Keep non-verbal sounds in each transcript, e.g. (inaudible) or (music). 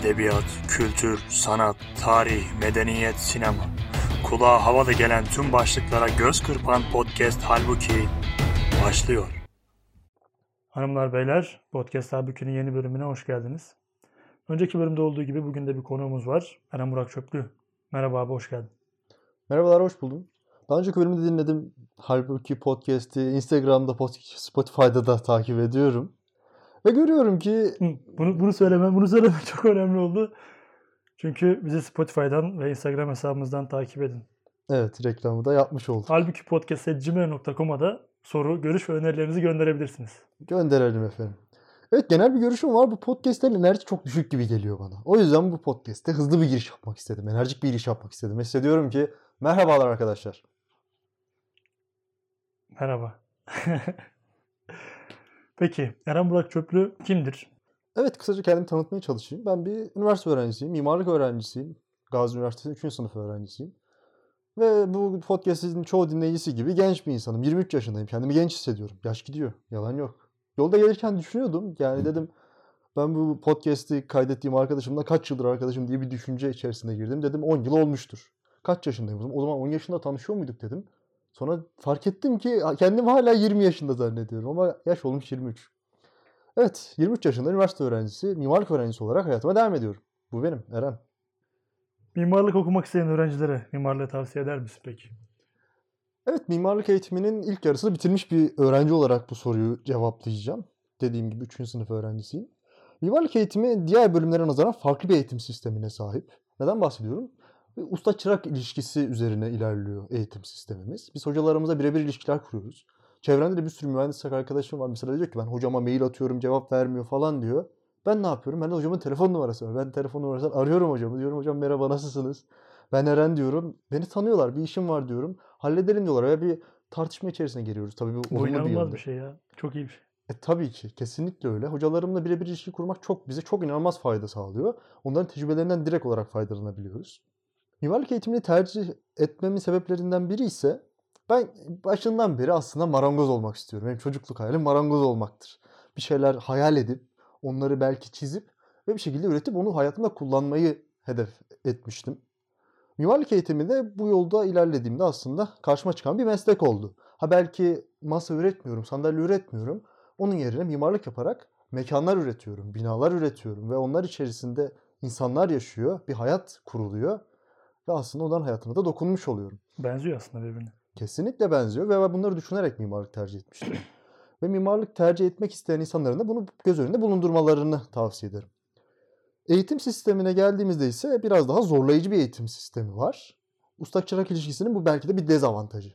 Edebiyat, kültür, sanat, tarih, medeniyet, sinema. Kulağa havalı gelen tüm başlıklara göz kırpan podcast Halbuki başlıyor. Hanımlar beyler, Podcast Halbuki'nin yeni bölümüne hoş geldiniz. Önceki bölümde olduğu gibi bugün de bir konuğumuz var. Eren Burak Çöplü. Merhaba abi, hoş geldin. Merhabalar, hoş buldum. Daha önceki bölümde dinledim. Halbuki podcast'i Instagram'da, Spotify'da da takip ediyorum. Ve görüyorum ki... Bunu, bunu söylemem, bunu söylemem (laughs) çok önemli oldu. Çünkü bizi Spotify'dan ve Instagram hesabımızdan takip edin. Evet, reklamı da yapmış olduk. Halbuki podcast.gmail.com'a da soru, görüş ve önerilerinizi gönderebilirsiniz. Gönderelim efendim. Evet genel bir görüşüm var. Bu podcastlerin enerji çok düşük gibi geliyor bana. O yüzden bu podcast'te hızlı bir giriş yapmak istedim. Enerjik bir giriş yapmak istedim. Size diyorum ki merhabalar arkadaşlar. Merhaba. (laughs) Peki Eren Burak Çöplü kimdir? Evet kısaca kendimi tanıtmaya çalışayım. Ben bir üniversite öğrencisiyim. Mimarlık öğrencisiyim. Gazi Üniversitesi 3. sınıf öğrencisiyim. Ve bu podcast'in çoğu dinleyicisi gibi genç bir insanım. 23 yaşındayım. Kendimi genç hissediyorum. Yaş gidiyor. Yalan yok. Yolda gelirken düşünüyordum. Yani dedim ben bu podcast'i kaydettiğim arkadaşımla kaç yıldır arkadaşım diye bir düşünce içerisine girdim. Dedim 10 yıl olmuştur. Kaç yaşındayım? O zaman 10 yaşında tanışıyor muyduk dedim. Sonra fark ettim ki kendimi hala 20 yaşında zannediyorum ama yaş olmuş 23. Evet 23 yaşında üniversite öğrencisi, mimarlık öğrencisi olarak hayatıma devam ediyorum. Bu benim Eren. Mimarlık okumak isteyen öğrencilere mimarlığı tavsiye eder misin peki? Evet mimarlık eğitiminin ilk yarısını bitirmiş bir öğrenci olarak bu soruyu cevaplayacağım. Dediğim gibi 3. sınıf öğrencisiyim. Mimarlık eğitimi diğer bölümlere nazaran farklı bir eğitim sistemine sahip. Neden bahsediyorum? Usta çırak ilişkisi üzerine ilerliyor eğitim sistemimiz. Biz hocalarımıza birebir ilişkiler kuruyoruz. Çevremde de bir sürü mühendislik arkadaşım var. Mesela diyor ki ben hocama mail atıyorum cevap vermiyor falan diyor. Ben ne yapıyorum? Ben de hocamın telefon numarası var. Ben telefon numarasından arıyorum hocamı. Diyorum hocam merhaba nasılsınız? Ben Eren diyorum. Beni tanıyorlar. Bir işim var diyorum. Halledelim diyorlar. Ve bir tartışma içerisine giriyoruz. Tabii bu, inanılmaz bir, bir şey ya. Çok iyi bir şey. E, tabii ki. Kesinlikle öyle. Hocalarımla birebir ilişki kurmak çok bize çok inanılmaz fayda sağlıyor. Onların tecrübelerinden direkt olarak faydalanabiliyoruz. Mimarlık eğitimini tercih etmemin sebeplerinden biri ise ben başından beri aslında marangoz olmak istiyorum. Benim çocukluk hayalim marangoz olmaktır. Bir şeyler hayal edip, onları belki çizip ve bir şekilde üretip onu hayatımda kullanmayı hedef etmiştim. Mimarlık eğitimi de bu yolda ilerlediğimde aslında karşıma çıkan bir meslek oldu. Ha belki masa üretmiyorum, sandalye üretmiyorum. Onun yerine mimarlık yaparak mekanlar üretiyorum, binalar üretiyorum ve onlar içerisinde insanlar yaşıyor, bir hayat kuruluyor ve aslında onların hayatına da dokunmuş oluyorum. Benziyor aslında birbirine. Kesinlikle benziyor ve ben bunları düşünerek mimarlık tercih etmiştim. (clears throat) ve mimarlık tercih etmek isteyen insanların da bunu göz önünde bulundurmalarını tavsiye ederim. Eğitim sistemine geldiğimizde ise biraz daha zorlayıcı bir eğitim sistemi var. Usta çırak ilişkisinin bu belki de bir dezavantajı.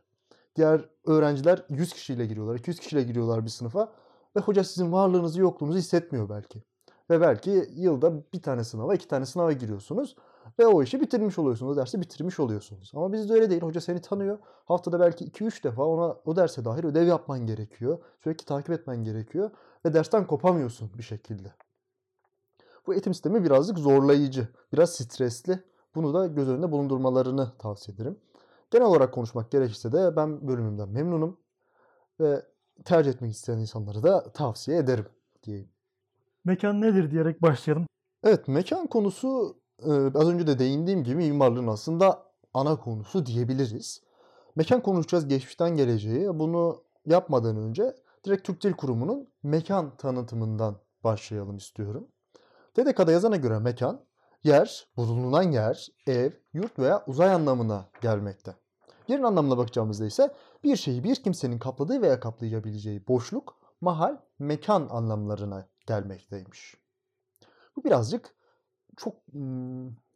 Diğer öğrenciler 100 kişiyle giriyorlar, 200 kişiyle giriyorlar bir sınıfa ve hoca sizin varlığınızı yokluğunuzu hissetmiyor belki. Ve belki yılda bir tane sınava, iki tane sınava giriyorsunuz. Ve o işi bitirmiş oluyorsunuz. O dersi bitirmiş oluyorsunuz. Ama bizde öyle değil. Hoca seni tanıyor. Haftada belki 2-3 defa ona o derse dair ödev yapman gerekiyor. Sürekli takip etmen gerekiyor. Ve dersten kopamıyorsun bir şekilde. Bu eğitim sistemi birazcık zorlayıcı. Biraz stresli. Bunu da göz önünde bulundurmalarını tavsiye ederim. Genel olarak konuşmak gerekirse de ben bölümümden memnunum. Ve tercih etmek isteyen insanları da tavsiye ederim diyeyim. Mekan nedir diyerek başlayalım. Evet mekan konusu az önce de değindiğim gibi mimarlığın aslında ana konusu diyebiliriz. Mekan konuşacağız geçmişten geleceği. Bunu yapmadan önce direkt Türk Dil Kurumu'nun mekan tanıtımından başlayalım istiyorum. TDK'da yazana göre mekan, yer, bulunan yer, ev, yurt veya uzay anlamına gelmekte. Yerin anlamına bakacağımızda ise bir şeyi bir kimsenin kapladığı veya kaplayabileceği boşluk, mahal, mekan anlamlarına gelmekteymiş. Bu birazcık çok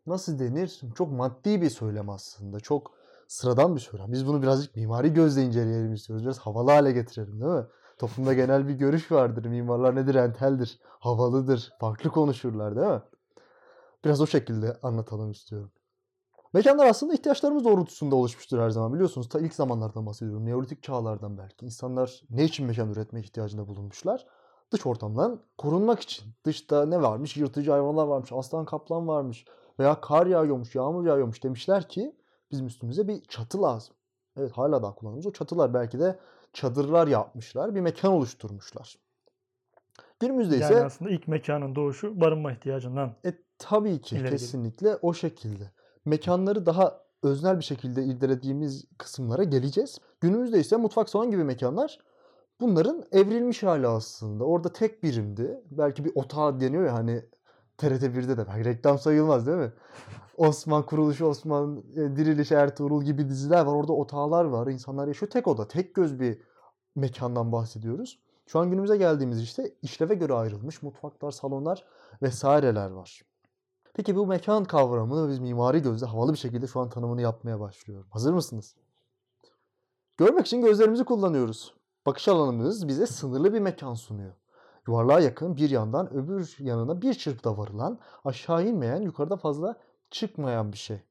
nasıl denir? Çok maddi bir söylem aslında. Çok sıradan bir söylem. Biz bunu birazcık mimari gözle inceleyelim istiyoruz. Biraz havalı hale getirelim değil mi? Toplumda genel bir görüş vardır. Mimarlar nedir? Enteldir, havalıdır, farklı konuşurlar değil mi? Biraz o şekilde anlatalım istiyorum. Mekanlar aslında ihtiyaçlarımız doğrultusunda oluşmuştur her zaman. Biliyorsunuz ta ilk zamanlardan bahsediyorum. Neolitik çağlardan belki. İnsanlar ne için mekan üretme ihtiyacında bulunmuşlar? Dış ortamdan korunmak için. Dışta ne varmış? Yırtıcı hayvanlar varmış, aslan kaplan varmış veya kar yağıyormuş, yağmur yağıyormuş demişler ki bizim üstümüze bir çatı lazım. Evet hala daha kullanıyoruz. O çatılar belki de çadırlar yapmışlar, bir mekan oluşturmuşlar. Günümüzde Yani ise aslında ilk mekanın doğuşu barınma ihtiyacından. e, tabii ki İleri kesinlikle o şekilde. Mekanları daha öznel bir şekilde irdelediğimiz kısımlara geleceğiz. Günümüzde ise mutfak salon gibi mekanlar bunların evrilmiş hali aslında. Orada tek birimdi. Belki bir otağı deniyor ya hani TRT 1'de de belki reklam sayılmaz değil mi? Osman Kuruluş, Osman e, Diriliş, Ertuğrul gibi diziler var. Orada otağlar var. İnsanlar yaşıyor. Tek oda, tek göz bir mekandan bahsediyoruz. Şu an günümüze geldiğimiz işte işleve göre ayrılmış mutfaklar, salonlar vesaireler var. Peki bu mekan kavramını biz mimari gözle havalı bir şekilde şu an tanımını yapmaya başlıyorum. Hazır mısınız? Görmek için gözlerimizi kullanıyoruz. Bakış alanımız bize sınırlı bir mekan sunuyor. Yuvarlığa yakın bir yandan öbür yanına bir çırpıda varılan, aşağı inmeyen, yukarıda fazla çıkmayan bir şey.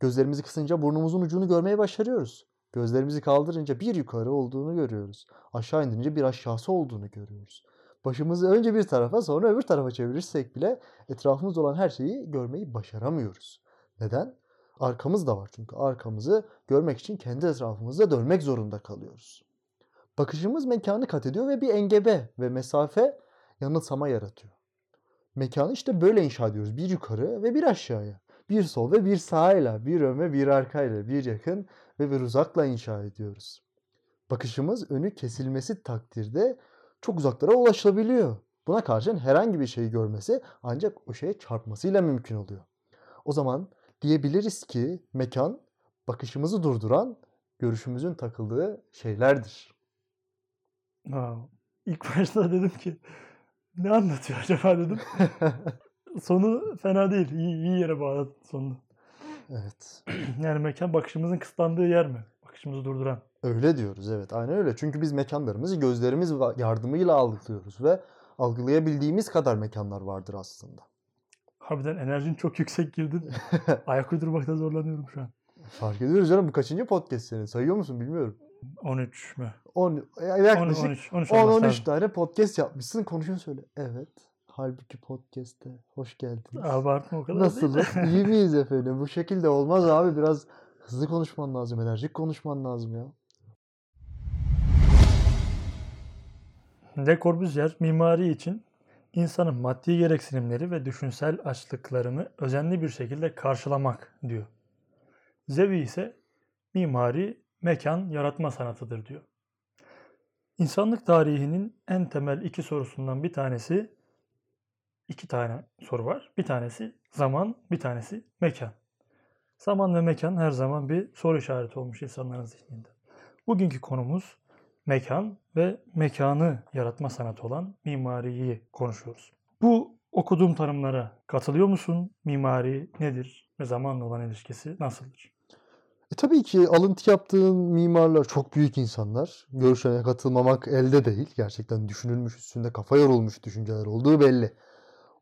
Gözlerimizi kısınca burnumuzun ucunu görmeye başarıyoruz. Gözlerimizi kaldırınca bir yukarı olduğunu görüyoruz. Aşağı indirince bir aşağısı olduğunu görüyoruz. Başımızı önce bir tarafa sonra öbür tarafa çevirirsek bile etrafımızda olan her şeyi görmeyi başaramıyoruz. Neden? Arkamız da var çünkü arkamızı görmek için kendi etrafımızda dönmek zorunda kalıyoruz. Bakışımız mekanı kat ediyor ve bir engebe ve mesafe yanılsama yaratıyor. Mekanı işte böyle inşa ediyoruz. Bir yukarı ve bir aşağıya. Bir sol ve bir sağıyla, bir ön ve bir arkayla, bir yakın ve bir uzakla inşa ediyoruz. Bakışımız önü kesilmesi takdirde çok uzaklara ulaşabiliyor. Buna karşın herhangi bir şeyi görmesi ancak o şeye çarpmasıyla mümkün oluyor. O zaman diyebiliriz ki mekan bakışımızı durduran, görüşümüzün takıldığı şeylerdir. İlk başta (laughs) dedim ki ne anlatıyor acaba dedim. (laughs) Sonu fena değil. İyi, iyi yere bağladı sonunu. evet. (clears throat) Yani mekan bakışımızın kısıtlandığı yer mi? Bakışımızı durduran. Öyle diyoruz evet aynen öyle. Çünkü biz mekanlarımızı gözlerimiz yardımıyla algılıyoruz ve algılayabildiğimiz kadar mekanlar vardır aslında. Harbiden enerjin çok yüksek girdin. (laughs) Ayak uydurmakta zorlanıyorum şu an. Fark ediyoruz canım bu kaçıncı podcast senin sayıyor musun bilmiyorum. 13 mü? 10 10, yaklaşık 13, 13 olması 10-13 lazım. tane podcast yapmışsın konuşuyorsun söyle. Evet. Halbuki podcast'te hoş geldiniz. Abartma o kadar. Nasılız? İyi (laughs) miyiz efendim? Bu şekilde olmaz abi. Biraz hızlı konuşman lazım. Enerjik konuşman lazım ya. Le Corbusier mimari için insanın maddi gereksinimleri ve düşünsel açlıklarını özenli bir şekilde karşılamak diyor. Zevi ise mimari mekan yaratma sanatıdır diyor. İnsanlık tarihinin en temel iki sorusundan bir tanesi iki tane soru var. Bir tanesi zaman, bir tanesi mekan. Zaman ve mekan her zaman bir soru işareti olmuş insanların zihninde. Bugünkü konumuz mekan ve mekanı yaratma sanatı olan mimariyi konuşuyoruz. Bu okuduğum tanımlara katılıyor musun? Mimari nedir ve zamanla olan ilişkisi nasıldır? E tabii ki alıntı yaptığın mimarlar çok büyük insanlar. Görüşlerine katılmamak elde değil. Gerçekten düşünülmüş, üstünde kafa yorulmuş düşünceler olduğu belli.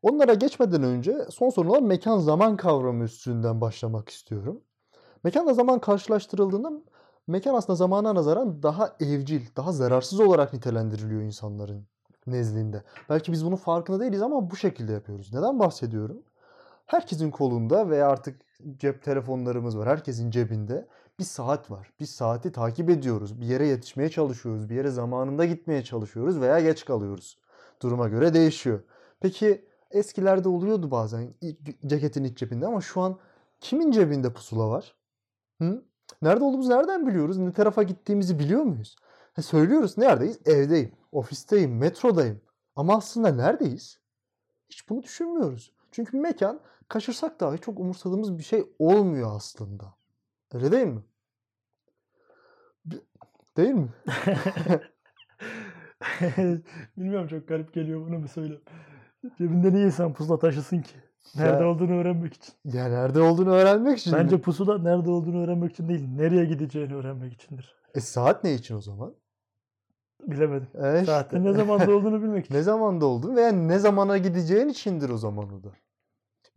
Onlara geçmeden önce son sorun olan mekan zaman kavramı üstünden başlamak istiyorum. Mekanla zaman karşılaştırıldığında mekan aslında zamana nazaran daha evcil, daha zararsız olarak nitelendiriliyor insanların nezdinde. Belki biz bunun farkında değiliz ama bu şekilde yapıyoruz. Neden bahsediyorum? Herkesin kolunda veya artık cep telefonlarımız var. Herkesin cebinde bir saat var. Biz saati takip ediyoruz. Bir yere yetişmeye çalışıyoruz. Bir yere zamanında gitmeye çalışıyoruz veya geç kalıyoruz. Duruma göre değişiyor. Peki eskilerde oluyordu bazen ceketin iç cebinde ama şu an kimin cebinde pusula var? Hı? Nerede olduğumuzu nereden biliyoruz? Ne tarafa gittiğimizi biliyor muyuz? Ha, söylüyoruz neredeyiz? Evdeyim, ofisteyim, metrodayım. Ama aslında neredeyiz? Hiç bunu düşünmüyoruz. Çünkü mekan kaçırsak dahi çok umursadığımız bir şey olmuyor aslında. Öyle değil mi? Değil mi? (laughs) Bilmiyorum çok garip geliyor bunu mu söyle. Cebinde niye insan pusula taşısın ki? Nerede Ya- olduğunu öğrenmek için. Ya nerede olduğunu öğrenmek için. mi? Bence pusula nerede olduğunu öğrenmek için değil, nereye gideceğini öğrenmek içindir. E saat ne için o zaman? Bilemedim. E işte. Saatin ne zamanda olduğunu bilmek (laughs) için. Ne zamanda olduğunu veya ne zamana gideceğin içindir o zaman o da.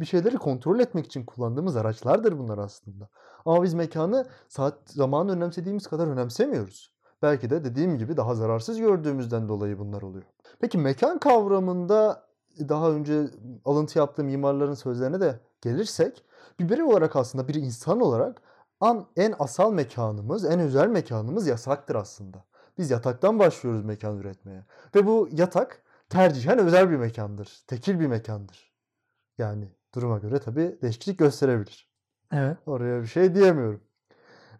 Bir şeyleri kontrol etmek için kullandığımız araçlardır bunlar aslında. Ama biz mekanı saat zamanı önemsediğimiz kadar önemsemiyoruz. Belki de dediğim gibi daha zararsız gördüğümüzden dolayı bunlar oluyor. Peki mekan kavramında daha önce alıntı yaptığım mimarların sözlerine de gelirsek bir birey olarak aslında bir insan olarak an, en asal mekanımız, en özel mekanımız yasaktır aslında. Biz yataktan başlıyoruz mekan üretmeye. Ve bu yatak tercihen özel bir mekandır. Tekil bir mekandır. Yani duruma göre tabii değişiklik gösterebilir. Evet. Oraya bir şey diyemiyorum.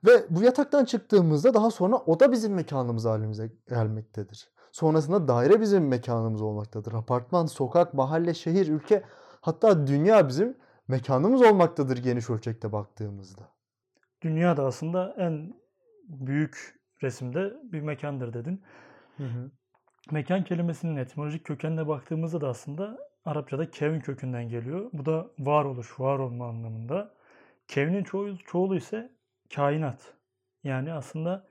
Ve bu yataktan çıktığımızda daha sonra oda bizim mekanımız halimize gelmektedir. Sonrasında daire bizim mekanımız olmaktadır. Apartman, sokak, mahalle, şehir, ülke hatta dünya bizim mekanımız olmaktadır geniş ölçekte baktığımızda. Dünya da aslında en büyük resimde bir mekandır dedin. Mekan kelimesinin etimolojik kökenine baktığımızda da aslında Arapçada kevn kökünden geliyor. Bu da varoluş, var olma anlamında. Kevnin çoğu, çoğulu ise kainat. Yani aslında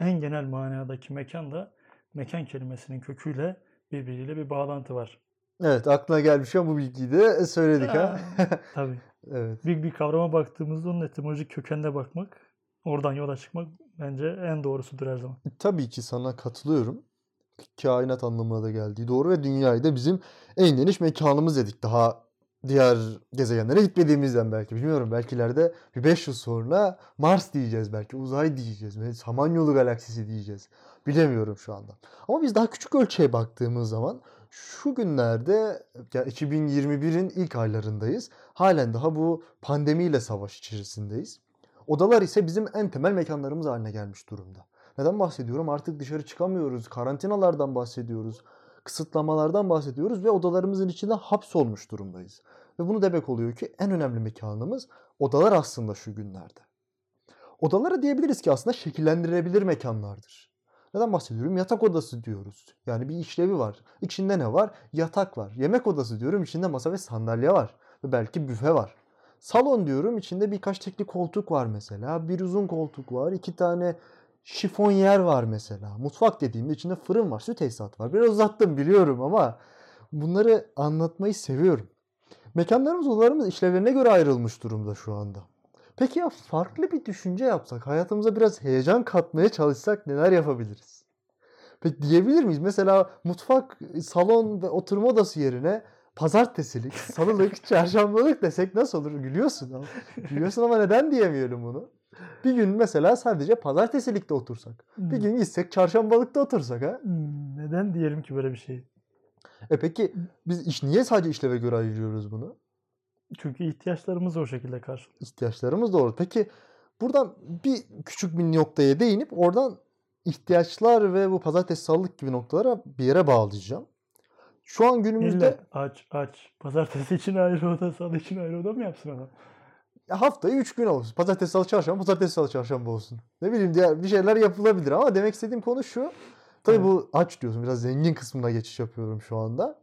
en genel manadaki mekan da mekan kelimesinin köküyle birbiriyle bir bağlantı var. Evet aklına gelmişken bu bilgiyi de söyledik ha. Tabii. (laughs) evet. Bir, bir kavrama baktığımızda onun etimolojik kökenine bakmak, oradan yola çıkmak bence en doğrusudur her zaman. Tabii ki sana katılıyorum. Kainat anlamına da geldiği doğru ve dünyayı da bizim en geniş mekanımız dedik. Daha diğer gezegenlere gitmediğimizden belki bilmiyorum. Belki ileride bir 5 yıl sonra Mars diyeceğiz belki uzay diyeceğiz. Belki Samanyolu galaksisi diyeceğiz. Bilemiyorum şu anda. Ama biz daha küçük ölçeğe baktığımız zaman şu günlerde ya 2021'in ilk aylarındayız. Halen daha bu pandemiyle savaş içerisindeyiz. Odalar ise bizim en temel mekanlarımız haline gelmiş durumda. Neden bahsediyorum? Artık dışarı çıkamıyoruz. Karantinalardan bahsediyoruz. Kısıtlamalardan bahsediyoruz ve odalarımızın içinde hapsolmuş durumdayız. Ve bunu demek oluyor ki en önemli mekanımız odalar aslında şu günlerde. Odalara diyebiliriz ki aslında şekillendirilebilir mekanlardır. Neden bahsediyorum? Yatak odası diyoruz. Yani bir işlevi var. İçinde ne var? Yatak var. Yemek odası diyorum. İçinde masa ve sandalye var. Ve belki büfe var. Salon diyorum. içinde birkaç tekli koltuk var mesela. Bir uzun koltuk var. iki tane şifon yer var mesela. Mutfak dediğimde içinde fırın var. Su tesisat var. Biraz uzattım biliyorum ama bunları anlatmayı seviyorum. Mekanlarımız, odalarımız işlevlerine göre ayrılmış durumda şu anda. Peki ya farklı bir düşünce yapsak, hayatımıza biraz heyecan katmaya çalışsak neler yapabiliriz? Peki diyebilir miyiz? Mesela mutfak, salon ve oturma odası yerine pazartesilik, salılık, (laughs) çarşambalık desek nasıl olur? Gülüyorsun ama. Gülüyorsun ama neden diyemeyelim bunu? Bir gün mesela sadece pazartesilikte otursak. Bir gün gitsek çarşambalıkta otursak ha? Hmm, Neden diyelim ki böyle bir şey? E peki biz iş niye sadece işleve göre ayırıyoruz bunu? Çünkü ihtiyaçlarımızı o şekilde karşılıyor. İhtiyaçlarımız doğru. Peki buradan bir küçük bir noktaya değinip oradan ihtiyaçlar ve bu pazartesi salık gibi noktalara bir yere bağlayacağım. Şu an günümüzde İlle aç aç. Pazartesi için ayrı oda, salı için ayrı oda mı yapsın adam? Ya haftayı 3 gün olsun. Pazartesi, salı, çarşamba, pazartesi, salı, çarşamba olsun. Ne bileyim diğer bir şeyler yapılabilir ama demek istediğim konu şu. Tabii Evet. bu aç diyorsun. Biraz zengin kısmına geçiş yapıyorum şu anda.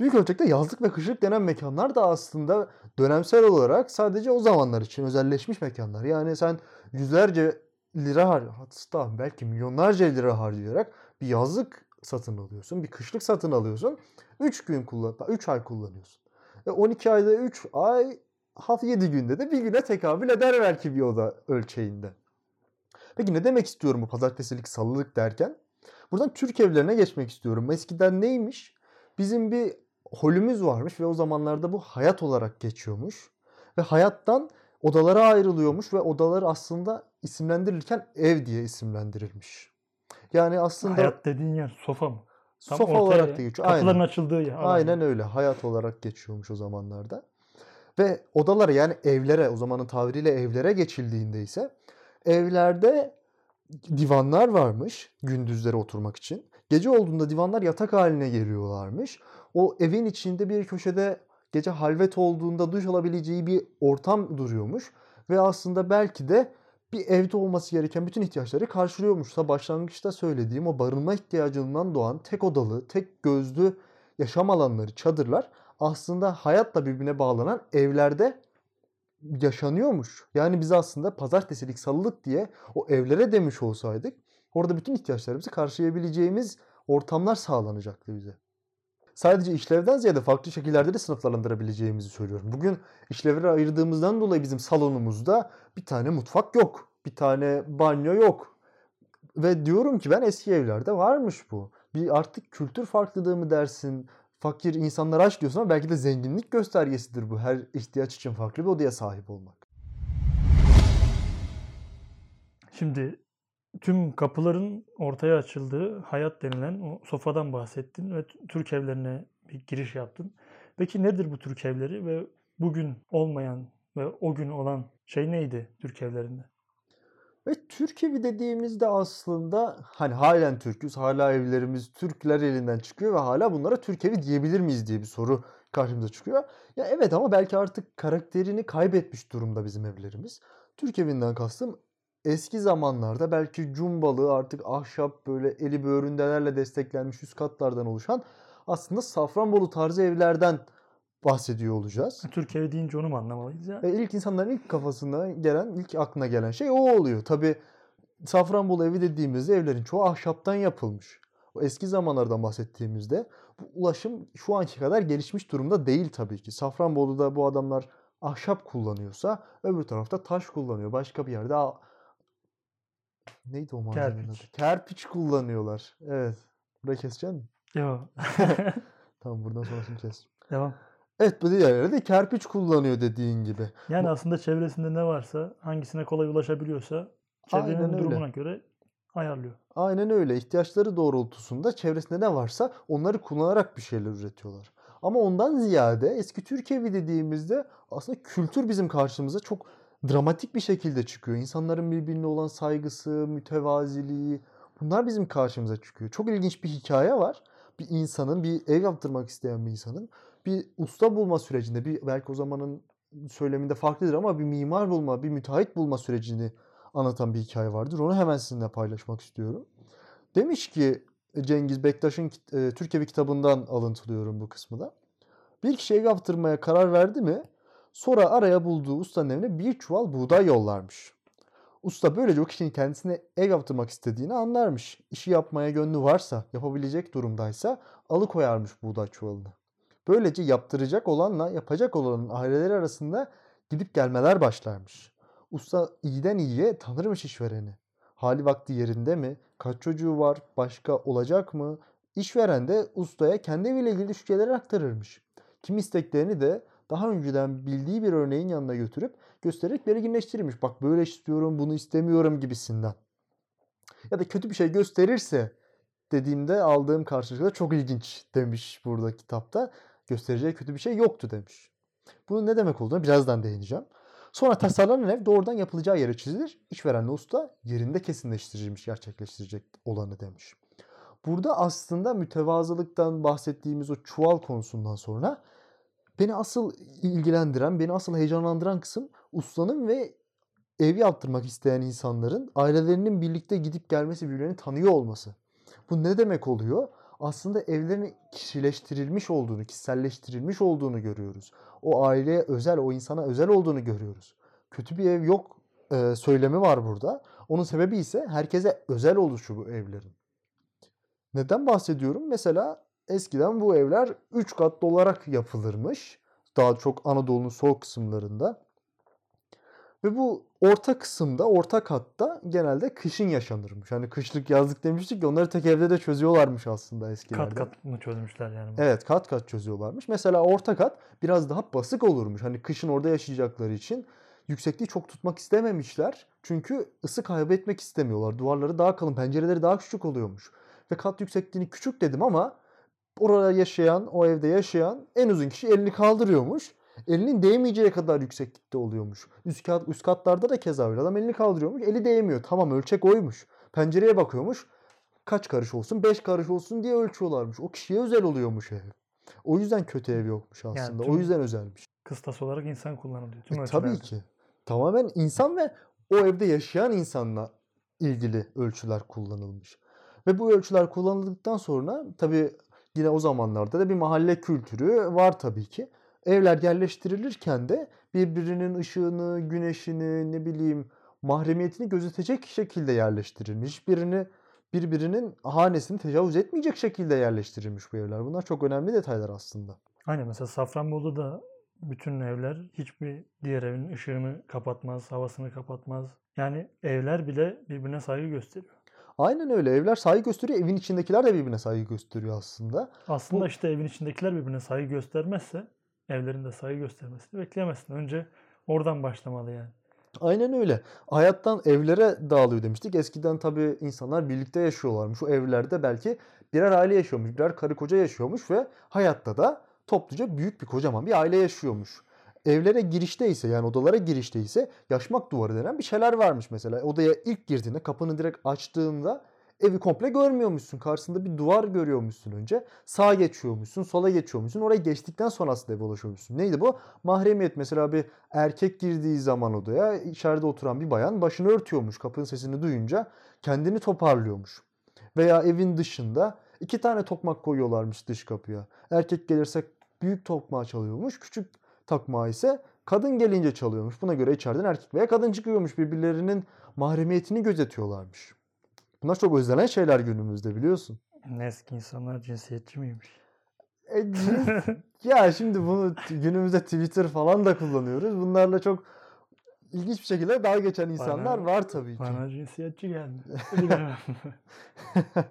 Büyük ölçekte yazlık ve kışlık denen mekanlar da aslında dönemsel olarak sadece o zamanlar için özelleşmiş mekanlar. Yani sen yüzlerce lira hatta belki milyonlarca lira harcayarak bir yazlık satın alıyorsun. Bir kışlık satın alıyorsun. 3 gün kullan 3 ay kullanıyorsun. Ve 12 ayda 3 ay hafta 7 günde de bir güne tekabül eder belki bir oda ölçeğinde. Peki ne demek istiyorum bu pazartesilik salılık derken? Buradan Türk evlerine geçmek istiyorum. Eskiden neymiş? Bizim bir holümüz varmış ve o zamanlarda bu hayat olarak geçiyormuş. Ve hayattan odalara ayrılıyormuş ve odalar aslında isimlendirilirken ev diye isimlendirilmiş. Yani aslında Hayat dediğin yer sofa mı? Tam sofa olarak ya. da geçiyor. Kapıların Aynen. açıldığı yer. Aynen yer. öyle. Hayat olarak geçiyormuş o zamanlarda. Ve odalara yani evlere o zamanın tabiriyle evlere geçildiğinde ise evlerde divanlar varmış gündüzleri oturmak için. Gece olduğunda divanlar yatak haline geliyorlarmış. O evin içinde bir köşede gece halvet olduğunda duş alabileceği bir ortam duruyormuş. Ve aslında belki de bir evde olması gereken bütün ihtiyaçları karşılıyormuşsa başlangıçta söylediğim o barınma ihtiyacından doğan tek odalı, tek gözlü yaşam alanları, çadırlar aslında hayatla birbirine bağlanan evlerde yaşanıyormuş. Yani biz aslında pazartesilik, salılık diye o evlere demiş olsaydık orada bütün ihtiyaçlarımızı karşılayabileceğimiz ortamlar sağlanacaktı bize. Sadece işlevden ziyade farklı şekillerde de sınıflandırabileceğimizi söylüyorum. Bugün işlevlere ayırdığımızdan dolayı bizim salonumuzda bir tane mutfak yok. Bir tane banyo yok. Ve diyorum ki ben eski evlerde varmış bu. Bir artık kültür farklılığı mı dersin? Fakir insanlar aç diyorsun ama belki de zenginlik göstergesidir bu. Her ihtiyaç için farklı bir odaya sahip olmak. Şimdi tüm kapıların ortaya açıldığı hayat denilen o sofadan bahsettin ve Türk evlerine bir giriş yaptın. Peki nedir bu Türk evleri ve bugün olmayan ve o gün olan şey neydi Türk evlerinde? Ve Türk evi dediğimizde aslında hani halen Türküz, hala evlerimiz Türkler elinden çıkıyor ve hala bunlara Türk evi diyebilir miyiz diye bir soru karşımıza çıkıyor. Ya evet ama belki artık karakterini kaybetmiş durumda bizim evlerimiz. Türk evinden kastım eski zamanlarda belki cumbalı artık ahşap böyle eli böğründelerle desteklenmiş üst katlardan oluşan aslında Safranbolu tarzı evlerden bahsediyor olacağız. Türk evi deyince onu mu anlamalıyız ya? Ve ilk insanların ilk kafasına gelen, ilk aklına gelen şey o oluyor. Tabi Safranbolu evi dediğimizde evlerin çoğu ahşaptan yapılmış. O eski zamanlardan bahsettiğimizde bu ulaşım şu anki kadar gelişmiş durumda değil tabii ki. Safranbolu'da bu adamlar ahşap kullanıyorsa öbür tarafta taş kullanıyor. Başka bir yerde neydi o malzemenin Kerpiç. adı? Kerpiç kullanıyorlar. Evet. Burayı keseceksin mi? Yok. (laughs) Tamam buradan sonrasını kes. Devam. Evet bu diğer yerde kerpiç kullanıyor dediğin gibi. Yani aslında çevresinde ne varsa, hangisine kolay ulaşabiliyorsa çevrenin Aynen öyle. durumuna göre ayarlıyor. Aynen öyle. İhtiyaçları doğrultusunda çevresinde ne varsa onları kullanarak bir şeyler üretiyorlar. Ama ondan ziyade eski Türk evi dediğimizde aslında kültür bizim karşımıza çok dramatik bir şekilde çıkıyor. İnsanların birbirine olan saygısı, mütevaziliği bunlar bizim karşımıza çıkıyor. Çok ilginç bir hikaye var. Bir insanın, bir ev yaptırmak isteyen bir insanın bir usta bulma sürecinde, bir belki o zamanın söyleminde farklıdır ama bir mimar bulma, bir müteahhit bulma sürecini anlatan bir hikaye vardır. Onu hemen sizinle paylaşmak istiyorum. Demiş ki Cengiz Bektaş'ın e, Türk Evi kitabından alıntılıyorum bu kısmı da. Bir kişi ev yaptırmaya karar verdi mi sonra araya bulduğu ustanın evine bir çuval buğday yollarmış. Usta böylece o kişinin kendisine ev yaptırmak istediğini anlarmış. İşi yapmaya gönlü varsa, yapabilecek durumdaysa alıkoyarmış buğday çuvalını. Böylece yaptıracak olanla yapacak olanın aileleri arasında gidip gelmeler başlarmış. Usta iyiden iyiye tanırmış işvereni. Hali vakti yerinde mi? Kaç çocuğu var? Başka olacak mı? İşveren de ustaya kendi eviyle ilgili düşünceleri aktarırmış. Kim isteklerini de daha önceden bildiği bir örneğin yanına götürüp göstererek belirginleştirirmiş. Bak böyle istiyorum, bunu istemiyorum gibisinden. Ya da kötü bir şey gösterirse dediğimde aldığım karşılıkta çok ilginç demiş burada kitapta. Göstereceği kötü bir şey yoktu demiş. Bunun ne demek olduğunu birazdan değineceğim. Sonra tasarlanan ev doğrudan yapılacağı yere çizilir. İşverenle usta yerinde kesinleştirilmiş, gerçekleştirecek olanı demiş. Burada aslında mütevazılıktan bahsettiğimiz o çuval konusundan sonra beni asıl ilgilendiren, beni asıl heyecanlandıran kısım ustanın ve ev yaptırmak isteyen insanların ailelerinin birlikte gidip gelmesi, birbirlerini tanıyor olması. Bu ne demek oluyor? Aslında evlerin kişileştirilmiş olduğunu, kişiselleştirilmiş olduğunu görüyoruz. O aileye özel, o insana özel olduğunu görüyoruz. Kötü bir ev yok e, söylemi var burada. Onun sebebi ise herkese özel oluşu bu evlerin. Neden bahsediyorum? Mesela eskiden bu evler 3 katlı olarak yapılırmış. Daha çok Anadolu'nun soğuk kısımlarında. Ve bu orta kısımda, orta katta genelde kışın yaşanırmış. Hani kışlık yazlık demiştik ya onları tek evde de çözüyorlarmış aslında eskilerde. Kat kat mı çözmüşler yani? Evet kat kat çözüyorlarmış. Mesela orta kat biraz daha basık olurmuş. Hani kışın orada yaşayacakları için yüksekliği çok tutmak istememişler. Çünkü ısı kaybetmek istemiyorlar. Duvarları daha kalın, pencereleri daha küçük oluyormuş. Ve kat yüksekliğini küçük dedim ama orada yaşayan, o evde yaşayan en uzun kişi elini kaldırıyormuş. Elinin değmeyeceği kadar yükseklikte oluyormuş. Üst, kat, üst katlarda da keza öyle. Adam elini kaldırıyormuş, eli değmiyor. Tamam ölçek oymuş. Pencereye bakıyormuş. Kaç karış olsun? 5 karış olsun diye ölçüyorlarmış. O kişiye özel oluyormuş ev. O yüzden kötü ev yokmuş aslında. tüm- O yüzden özelmiş. Kıstas olarak insan kullanılıyor. Tüm E, tabii ki. Tamamen insan ve o evde yaşayan insanla ilgili ölçüler kullanılmış. Ve bu ölçüler kullanıldıktan sonra tabii yine o zamanlarda da bir mahalle kültürü var tabii ki. Evler yerleştirilirken de birbirinin ışığını, güneşini, ne bileyim mahremiyetini gözetecek şekilde yerleştirilmiş. Birini birbirinin hanesini tecavüz etmeyecek şekilde yerleştirilmiş bu evler. Bunlar çok önemli detaylar aslında. Aynen mesela Safranbolu'da bütün evler hiçbir diğer evin ışığını kapatmaz, havasını kapatmaz. Yani evler bile birbirine saygı gösteriyor. Aynen öyle. Evler saygı gösteriyor. Evin içindekiler de birbirine saygı gösteriyor aslında. Aslında Bu- işte evin içindekiler birbirine saygı göstermezse evlerin de saygı göstermesini bekleyemezsin. Önce oradan başlamalı yani. Aynen öyle. Hayattan evlere dağılıyor demiştik. Eskiden tabii insanlar birlikte yaşıyorlarmış. O evlerde belki birer aile yaşıyormuş, birer karı koca yaşıyormuş ve hayatta da topluca büyük bir kocaman bir aile yaşıyormuş. Evlere girişte ise yani odalara girişte ise yaşmak duvarı denen bir şeyler varmış mesela. Odaya ilk girdiğinde kapını direkt açtığında evi komple görmüyormuşsun. Karşısında bir duvar görüyormuşsun önce. Sağa geçiyormuşsun, sola geçiyormuşsun. Oraya geçtikten sonra aslında eve ulaşıyormuşsun. Neydi bu? Mahremiyet. Mesela bir erkek girdiği zaman odaya içeride oturan bir bayan başını örtüyormuş. Kapının sesini duyunca kendini toparlıyormuş. Veya evin dışında iki tane tokmak koyuyorlarmış dış kapıya. Erkek gelirse büyük tokmağı çalıyormuş. Küçük tokmağı ise kadın gelince çalıyormuş. Buna göre içeriden erkek veya kadın çıkıyormuş. Birbirlerinin mahremiyetini gözetiyorlarmış. Bunlar çok özlenen şeyler günümüzde biliyorsun. Eski insanlar cinsiyetçi miymiş? E, (laughs) ya şimdi bunu günümüzde Twitter falan da kullanıyoruz. Bunlarla çok ilginç bir şekilde dalga geçen insanlar Bana- var tabii ki. Bana cinsiyetçi geldi. (laughs) (laughs)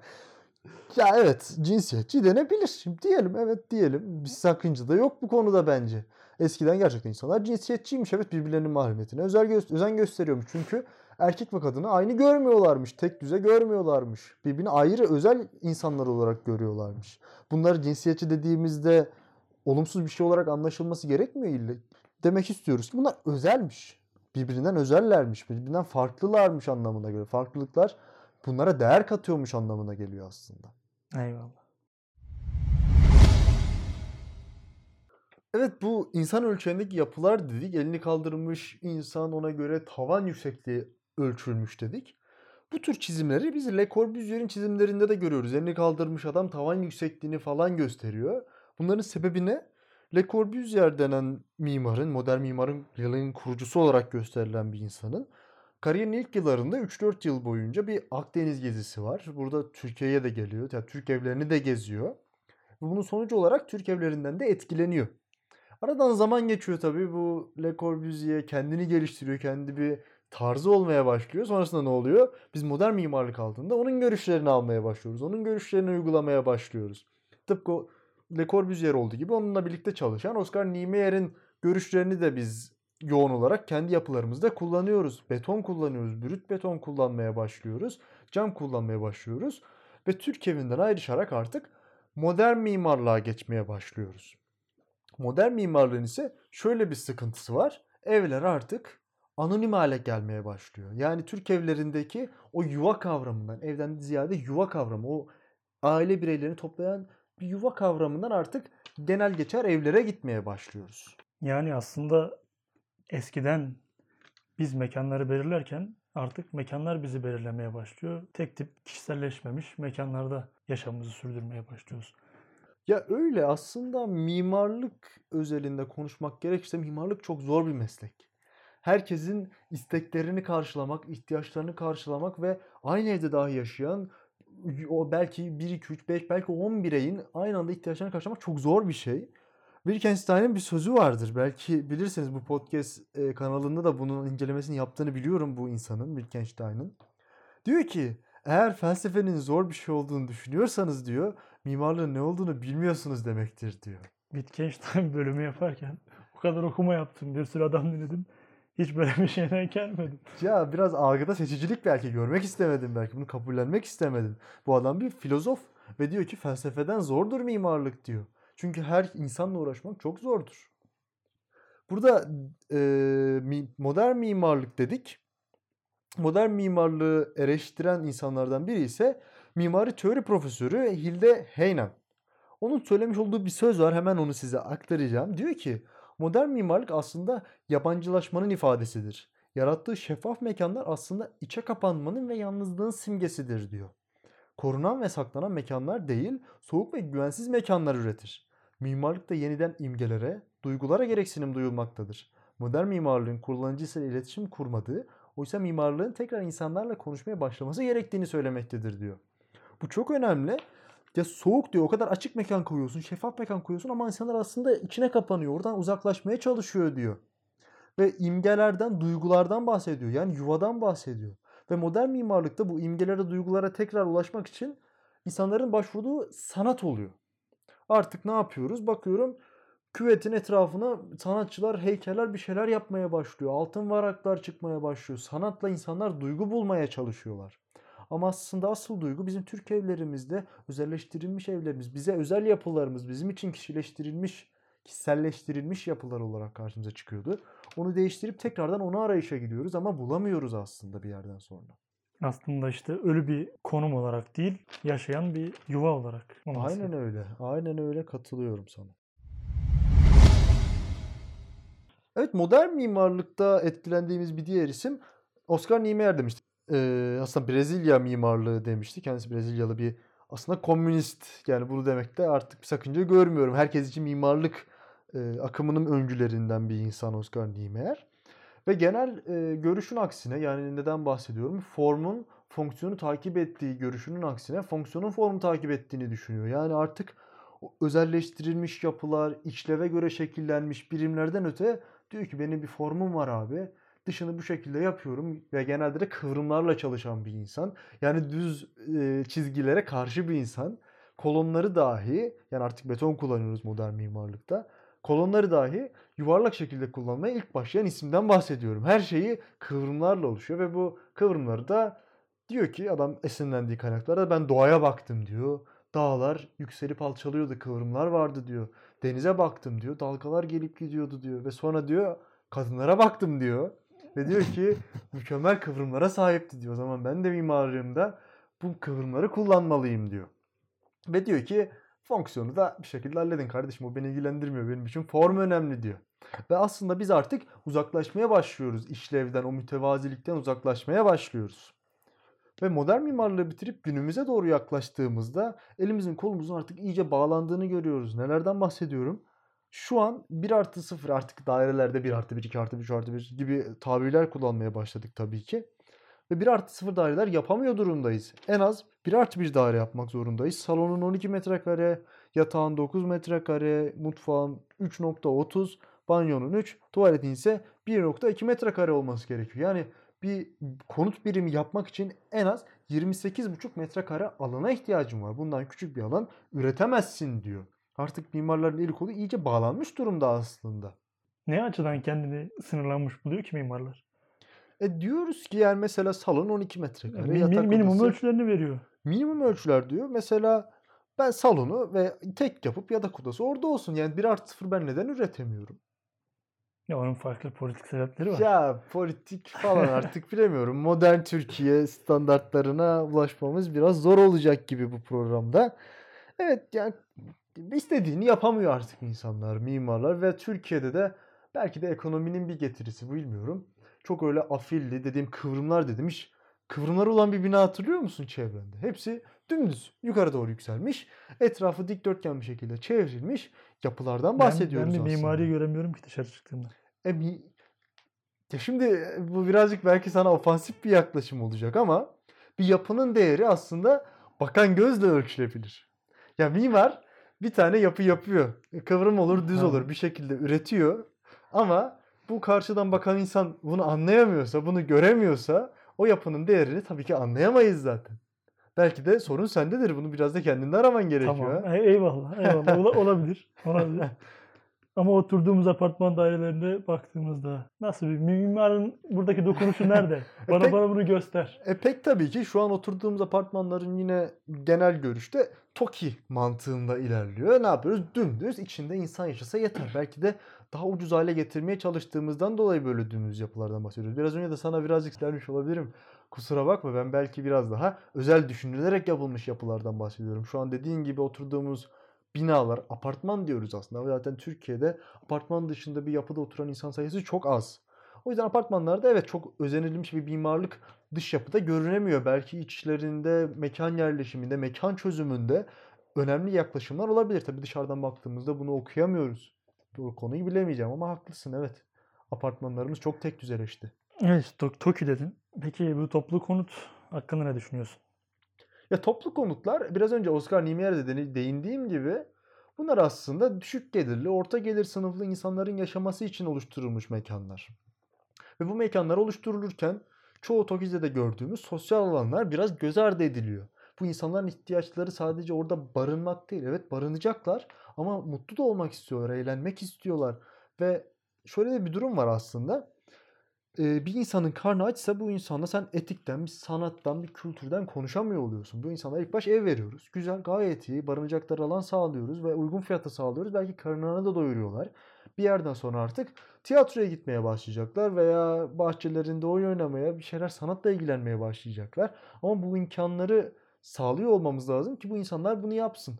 Ya evet cinsiyetçi denebilir. Şimdi diyelim evet diyelim. Bir sakınca da yok bu konuda bence. Eskiden gerçekten insanlar cinsiyetçiymiş. Evet birbirlerinin mahremiyetine özel gö- özen gösteriyormuş. Çünkü erkek ve kadını aynı görmüyorlarmış. Tek düze görmüyorlarmış. Birbirini ayrı özel insanlar olarak görüyorlarmış. Bunları cinsiyetçi dediğimizde olumsuz bir şey olarak anlaşılması gerekmiyor illa. Demek istiyoruz ki bunlar özelmiş. Birbirinden özellermiş. Birbirinden farklılarmış anlamına göre. Farklılıklar bunlara değer katıyormuş anlamına geliyor aslında. Eyvallah. Evet bu insan ölçeğindeki yapılar dedik. Elini kaldırmış insan ona göre tavan yüksekliği ölçülmüş dedik. Bu tür çizimleri biz Le Corbusier'in çizimlerinde de görüyoruz. Elini kaldırmış adam tavan yüksekliğini falan gösteriyor. Bunların sebebi ne? Le Corbusier denen mimarın, modern mimarın yılın kurucusu olarak gösterilen bir insanın kariyerinin ilk yıllarında 3-4 yıl boyunca bir Akdeniz gezisi var. Burada Türkiye'ye de geliyor. Yani Türk evlerini de geziyor. Bunun sonucu olarak Türk evlerinden de etkileniyor. Aradan zaman geçiyor tabii. Bu Le Corbusier kendini geliştiriyor. Kendi bir tarzı olmaya başlıyor. Sonrasında ne oluyor? Biz modern mimarlık altında onun görüşlerini almaya başlıyoruz. Onun görüşlerini uygulamaya başlıyoruz. Tıpkı Le Corbusier olduğu gibi onunla birlikte çalışan Oscar Niemeyer'in görüşlerini de biz yoğun olarak kendi yapılarımızda kullanıyoruz. Beton kullanıyoruz. Brüt beton kullanmaya başlıyoruz. Cam kullanmaya başlıyoruz. Ve Türk evinden ayrışarak artık modern mimarlığa geçmeye başlıyoruz. Modern mimarlığın ise şöyle bir sıkıntısı var. Evler artık anonim hale gelmeye başlıyor. Yani Türk evlerindeki o yuva kavramından, evden ziyade yuva kavramı, o aile bireylerini toplayan bir yuva kavramından artık genel geçer evlere gitmeye başlıyoruz. Yani aslında eskiden biz mekanları belirlerken artık mekanlar bizi belirlemeye başlıyor. Tek tip kişiselleşmemiş mekanlarda yaşamımızı sürdürmeye başlıyoruz. Ya öyle aslında mimarlık özelinde konuşmak gerekirse mimarlık çok zor bir meslek. Herkesin isteklerini karşılamak, ihtiyaçlarını karşılamak ve aynı evde dahi yaşayan o belki 1, 2, 3, 5 belki 10 bireyin aynı anda ihtiyaçlarını karşılamak çok zor bir şey. Wittgenstein'in bir sözü vardır. Belki bilirsiniz bu podcast kanalında da bunun incelemesini yaptığını biliyorum bu insanın, Wittgenstein'ın. Diyor ki eğer felsefenin zor bir şey olduğunu düşünüyorsanız diyor mimarlığın ne olduğunu bilmiyorsunuz demektir diyor. Wittgenstein (laughs) bölümü yaparken o kadar okuma yaptım. Bir sürü adam dinledim. Hiç böyle bir şeyden gelmedim. Ya biraz algıda seçicilik belki görmek istemedim belki bunu kabullenmek istemedim. Bu adam bir filozof ve diyor ki felsefeden zordur mimarlık diyor. Çünkü her insanla uğraşmak çok zordur. Burada e, modern mimarlık dedik. Modern mimarlığı eleştiren insanlardan biri ise mimari teori profesörü Hilde Heynen. Onun söylemiş olduğu bir söz var. Hemen onu size aktaracağım. Diyor ki modern mimarlık aslında yabancılaşmanın ifadesidir. Yarattığı şeffaf mekanlar aslında içe kapanmanın ve yalnızlığın simgesidir diyor. Korunan ve saklanan mekanlar değil, soğuk ve güvensiz mekanlar üretir. Mimarlıkta yeniden imgelere, duygulara gereksinim duyulmaktadır. Modern mimarlığın kullanıcısıyla iletişim kurmadığı, oysa mimarlığın tekrar insanlarla konuşmaya başlaması gerektiğini söylemektedir diyor. Bu çok önemli. Ya soğuk diyor o kadar açık mekan koyuyorsun, şeffaf mekan koyuyorsun ama insanlar aslında içine kapanıyor. Oradan uzaklaşmaya çalışıyor diyor. Ve imgelerden, duygulardan bahsediyor. Yani yuvadan bahsediyor. Ve modern mimarlıkta bu imgelere, duygulara tekrar ulaşmak için insanların başvurduğu sanat oluyor. Artık ne yapıyoruz? Bakıyorum Küvetin etrafına sanatçılar, heykeller bir şeyler yapmaya başlıyor. Altın varaklar çıkmaya başlıyor. Sanatla insanlar duygu bulmaya çalışıyorlar. Ama aslında asıl duygu bizim Türk evlerimizde özelleştirilmiş evlerimiz, bize özel yapılarımız, bizim için kişileştirilmiş, kişiselleştirilmiş yapılar olarak karşımıza çıkıyordu. Onu değiştirip tekrardan onu arayışa gidiyoruz ama bulamıyoruz aslında bir yerden sonra. Aslında işte ölü bir konum olarak değil, yaşayan bir yuva olarak. Aynen öyle. Aynen öyle katılıyorum sana. Evet modern mimarlıkta etkilendiğimiz bir diğer isim Oscar Niemeyer demiştik. Ee, aslında Brezilya mimarlığı demişti. Kendisi Brezilyalı bir aslında komünist. Yani bunu demekte artık bir sakınca görmüyorum. Herkes için mimarlık e, akımının öncülerinden bir insan Oscar Niemeyer. Ve genel e, görüşün aksine yani neden bahsediyorum? Formun fonksiyonu takip ettiği görüşünün aksine fonksiyonun formu takip ettiğini düşünüyor. Yani artık özelleştirilmiş yapılar, işleve göre şekillenmiş birimlerden öte diyor ki benim bir formum var abi. Dışını bu şekilde yapıyorum ve genelde de kıvrımlarla çalışan bir insan. Yani düz e, çizgilere karşı bir insan. Kolonları dahi yani artık beton kullanıyoruz modern mimarlıkta. Kolonları dahi yuvarlak şekilde kullanmaya ilk başlayan isimden bahsediyorum. Her şeyi kıvrımlarla oluşuyor ve bu kıvrımları da diyor ki adam esinlendiği kaynaklarda ben doğaya baktım diyor. Dağlar yükselip alçalıyordu, kıvrımlar vardı diyor. Denize baktım diyor, dalgalar gelip gidiyordu diyor. Ve sonra diyor kadınlara baktım diyor. Ve diyor ki (laughs) mükemmel kıvrımlara sahipti diyor. O zaman ben de mimarlığımda bu kıvrımları kullanmalıyım diyor. Ve diyor ki fonksiyonu da bir şekilde halledin kardeşim o beni ilgilendirmiyor benim için form önemli diyor. Ve aslında biz artık uzaklaşmaya başlıyoruz işlevden o mütevazilikten uzaklaşmaya başlıyoruz. Ve modern mimarlığı bitirip günümüze doğru yaklaştığımızda elimizin kolumuzun artık iyice bağlandığını görüyoruz. Nelerden bahsediyorum? Şu an 1 artı 0 artık dairelerde 1 artı 1, 2 artı 1, 3 artı 1 gibi tabirler kullanmaya başladık tabii ki. Ve 1 artı 0 daireler yapamıyor durumdayız. En az 1 artı 1 daire yapmak zorundayız. Salonun 12 metrekare, yatağın 9 metrekare, mutfağın 3.30, banyonun 3, tuvaletin ise 1.2 metrekare olması gerekiyor. Yani bir konut birimi yapmak için en az 28,5 metrekare alana ihtiyacın var. Bundan küçük bir alan üretemezsin diyor. Artık mimarların eli kolu iyice bağlanmış durumda aslında. Ne açıdan kendini sınırlanmış buluyor ki mimarlar? E diyoruz ki yani mesela salon 12 metrekare. Yatak min- minimum odası- ölçülerini veriyor. minimum ölçüler diyor. Mesela ben salonu ve tek yapıp yatak odası orada olsun. Yani 1 artı 0 ben neden üretemiyorum? Ya onun farklı politik sebepleri var. Ya politik falan artık (laughs) bilemiyorum. Modern Türkiye standartlarına ulaşmamız biraz zor olacak gibi bu programda. Evet yani istediğini yapamıyor artık insanlar, mimarlar ve Türkiye'de de belki de ekonominin bir getirisi bilmiyorum. Çok öyle afilli dediğim kıvrımlar dedim hiç kıvrımlar olan bir bina hatırlıyor musun çevrende? Hepsi dümdüz yukarı doğru yükselmiş. Etrafı dikdörtgen bir şekilde çevrilmiş yapılardan Ben- bahsediyoruz Ben, bir aslında. mimari göremiyorum ki dışarı çıktığımda. E, mi- ya şimdi bu birazcık belki sana ofansif bir yaklaşım olacak ama bir yapının değeri aslında bakan gözle ölçülebilir. Ya mimar bir tane yapı yapıyor. E, Kıvrım olur, düz Ha. olur bir şekilde üretiyor. Ama bu karşıdan bakan insan bunu anlayamıyorsa, bunu göremiyorsa o yapının değerini tabii ki anlayamayız zaten. Belki de sorun sendedir. Bunu biraz da kendinde araman gerekiyor. Tamam. E- eyvallah. Eyvallah. Ola- olabilir. Olabilir. (laughs) Ama oturduğumuz apartman dairelerine baktığımızda nasıl bir mimarın buradaki dokunuşu (laughs) nerede? Bana pek- bana bunu göster. E pek tabii ki şu an oturduğumuz apartmanların yine genel görüşte TOKİ mantığında ilerliyor. Ne yapıyoruz? Dümdüz içinde insan yaşasa yeter. Belki de daha ucuz hale getirmeye çalıştığımızdan dolayı böyle dümdüz yapılardan bahsediyoruz. Biraz önce de sana birazcık dermiş olabilirim. Kusura bakma ben belki biraz daha özel düşünülerek yapılmış yapılardan bahsediyorum. Şu an dediğin gibi oturduğumuz binalar, apartman diyoruz aslında. Zaten Türkiye'de apartman dışında bir yapıda oturan insan sayısı çok az. O yüzden apartmanlarda evet çok özenilmiş bir mimarlık dış yapıda görünemiyor. Belki içlerinde mekan yerleşiminde, mekan çözümünde önemli yaklaşımlar olabilir. Tabii dışarıdan baktığımızda bunu okuyamıyoruz. Bu konuyu bilemeyeceğim ama haklısın evet. Apartmanlarımız çok tek düzeleşti. Evet, Tok- TOKİ dedin. Peki bu toplu konut hakkında ne düşünüyorsun? Ya toplu konutlar biraz önce Oscar Niemeyer'de de değindiğim gibi bunlar aslında düşük gelirli, orta gelir sınıflı insanların yaşaması için oluşturulmuş mekanlar. Ve bu mekanlar oluşturulurken çoğu Tokyo'da de gördüğümüz sosyal alanlar biraz göz ardı ediliyor. Bu insanların ihtiyaçları sadece orada barınmak değil. Evet barınacaklar ama mutlu da olmak istiyorlar, eğlenmek istiyorlar. Ve şöyle de bir durum var aslında. Ee, bir insanın karnı açsa bu insanda sen etikten, bir sanattan, bir kültürden konuşamıyor oluyorsun. Bu insanlara ilk baş ev veriyoruz. Güzel, gayet iyi. Barınacakları alan sağlıyoruz ve uygun fiyata sağlıyoruz. Belki karınlarını da doyuruyorlar. Bir yerden sonra artık tiyatroya gitmeye başlayacaklar veya bahçelerinde oyun oynamaya, bir şeyler sanatla ilgilenmeye başlayacaklar. Ama bu imkanları sağlıyor olmamız lazım ki bu insanlar bunu yapsın.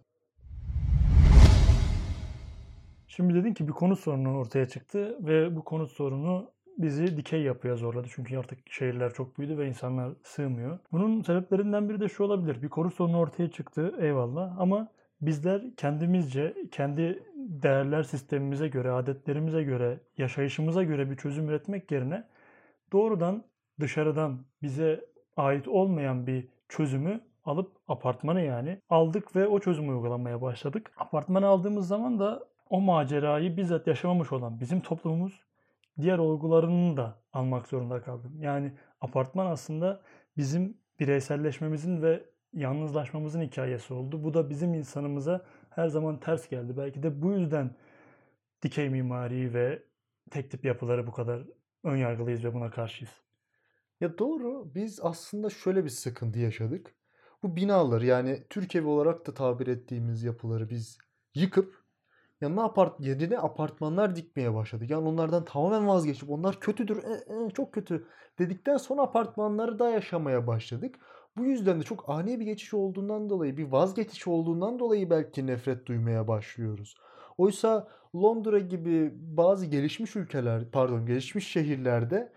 Şimdi dedin ki bir konu sorunu ortaya çıktı ve bu konu sorunu bizi dikey yapıya zorladı. Çünkü artık şehirler çok büyüdü ve insanlar sığmıyor. Bunun sebeplerinden biri de şu olabilir. Bir konu sorunu ortaya çıktı eyvallah ama bizler kendimizce, kendi değerler sistemimize göre, adetlerimize göre, yaşayışımıza göre bir çözüm üretmek yerine doğrudan dışarıdan bize ait olmayan bir çözümü alıp apartmanı yani aldık ve o çözümü uygulamaya başladık. Apartmanı aldığımız zaman da o macerayı bizzat yaşamamış olan bizim toplumumuz diğer olgularını da almak zorunda kaldım. Yani apartman aslında bizim bireyselleşmemizin ve yalnızlaşmamızın hikayesi oldu. Bu da bizim insanımıza her zaman ters geldi. Belki de bu yüzden dikey mimari ve tek tip yapıları bu kadar ön yargılıyız ve buna karşıyız. Ya doğru. Biz aslında şöyle bir sıkıntı yaşadık. Bu binaları yani Türk evi olarak da tabir ettiğimiz yapıları biz yıkıp yanına apart yerine apartmanlar dikmeye başladık. Yani onlardan tamamen vazgeçip onlar kötüdür, e, e, çok kötü dedikten sonra apartmanları da yaşamaya başladık. Bu yüzden de çok ani bir geçiş olduğundan dolayı, bir vazgeçiş olduğundan dolayı belki nefret duymaya başlıyoruz. Oysa Londra gibi bazı gelişmiş ülkeler, pardon gelişmiş şehirlerde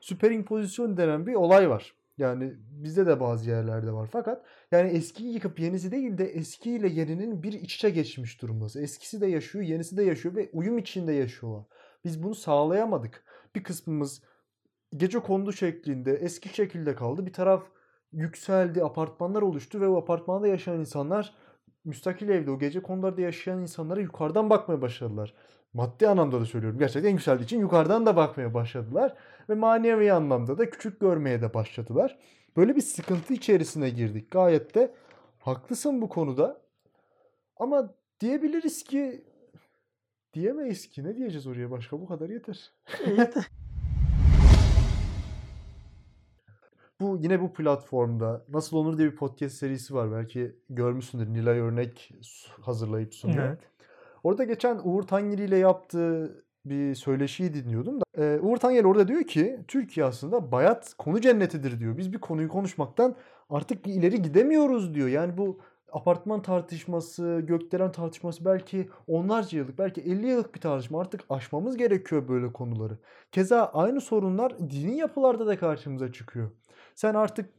süperimpozisyon denen bir olay var. Yani bizde de bazı yerlerde var. Fakat yani eskiyi yıkıp yenisi değil de eskiyle yeninin bir iç içe geçmiş durumdası. Eskisi de yaşıyor, yenisi de yaşıyor ve uyum içinde yaşıyorlar. Biz bunu sağlayamadık. Bir kısmımız gece kondu şeklinde eski şekilde kaldı. Bir taraf yükseldi, apartmanlar oluştu ve o apartmanda yaşayan insanlar müstakil evde o gece konularda yaşayan insanlara yukarıdan bakmaya başladılar. Maddi anlamda da söylüyorum. Gerçekten yükseldiği için yukarıdan da bakmaya başladılar. Ve manevi anlamda da küçük görmeye de başladılar. Böyle bir sıkıntı içerisine girdik. Gayet de haklısın bu konuda. Ama diyebiliriz ki diyemeyiz ki. Ne diyeceğiz oraya başka? Bu kadar yeter. (laughs) bu yine bu platformda Nasıl Olur diye bir podcast serisi var. Belki görmüşsündür. Nilay Örnek hazırlayıp sunuyor. Evet. Orada geçen Uğur Tangiri ile yaptığı bir söyleşiyi dinliyordum da. Ee, Uğur Tangel orada diyor ki Türkiye aslında bayat konu cennetidir diyor. Biz bir konuyu konuşmaktan artık ileri gidemiyoruz diyor. Yani bu apartman tartışması, gökdelen tartışması belki onlarca yıllık, belki 50 yıllık bir tartışma. Artık aşmamız gerekiyor böyle konuları. Keza aynı sorunlar dini yapılarda da karşımıza çıkıyor. Sen artık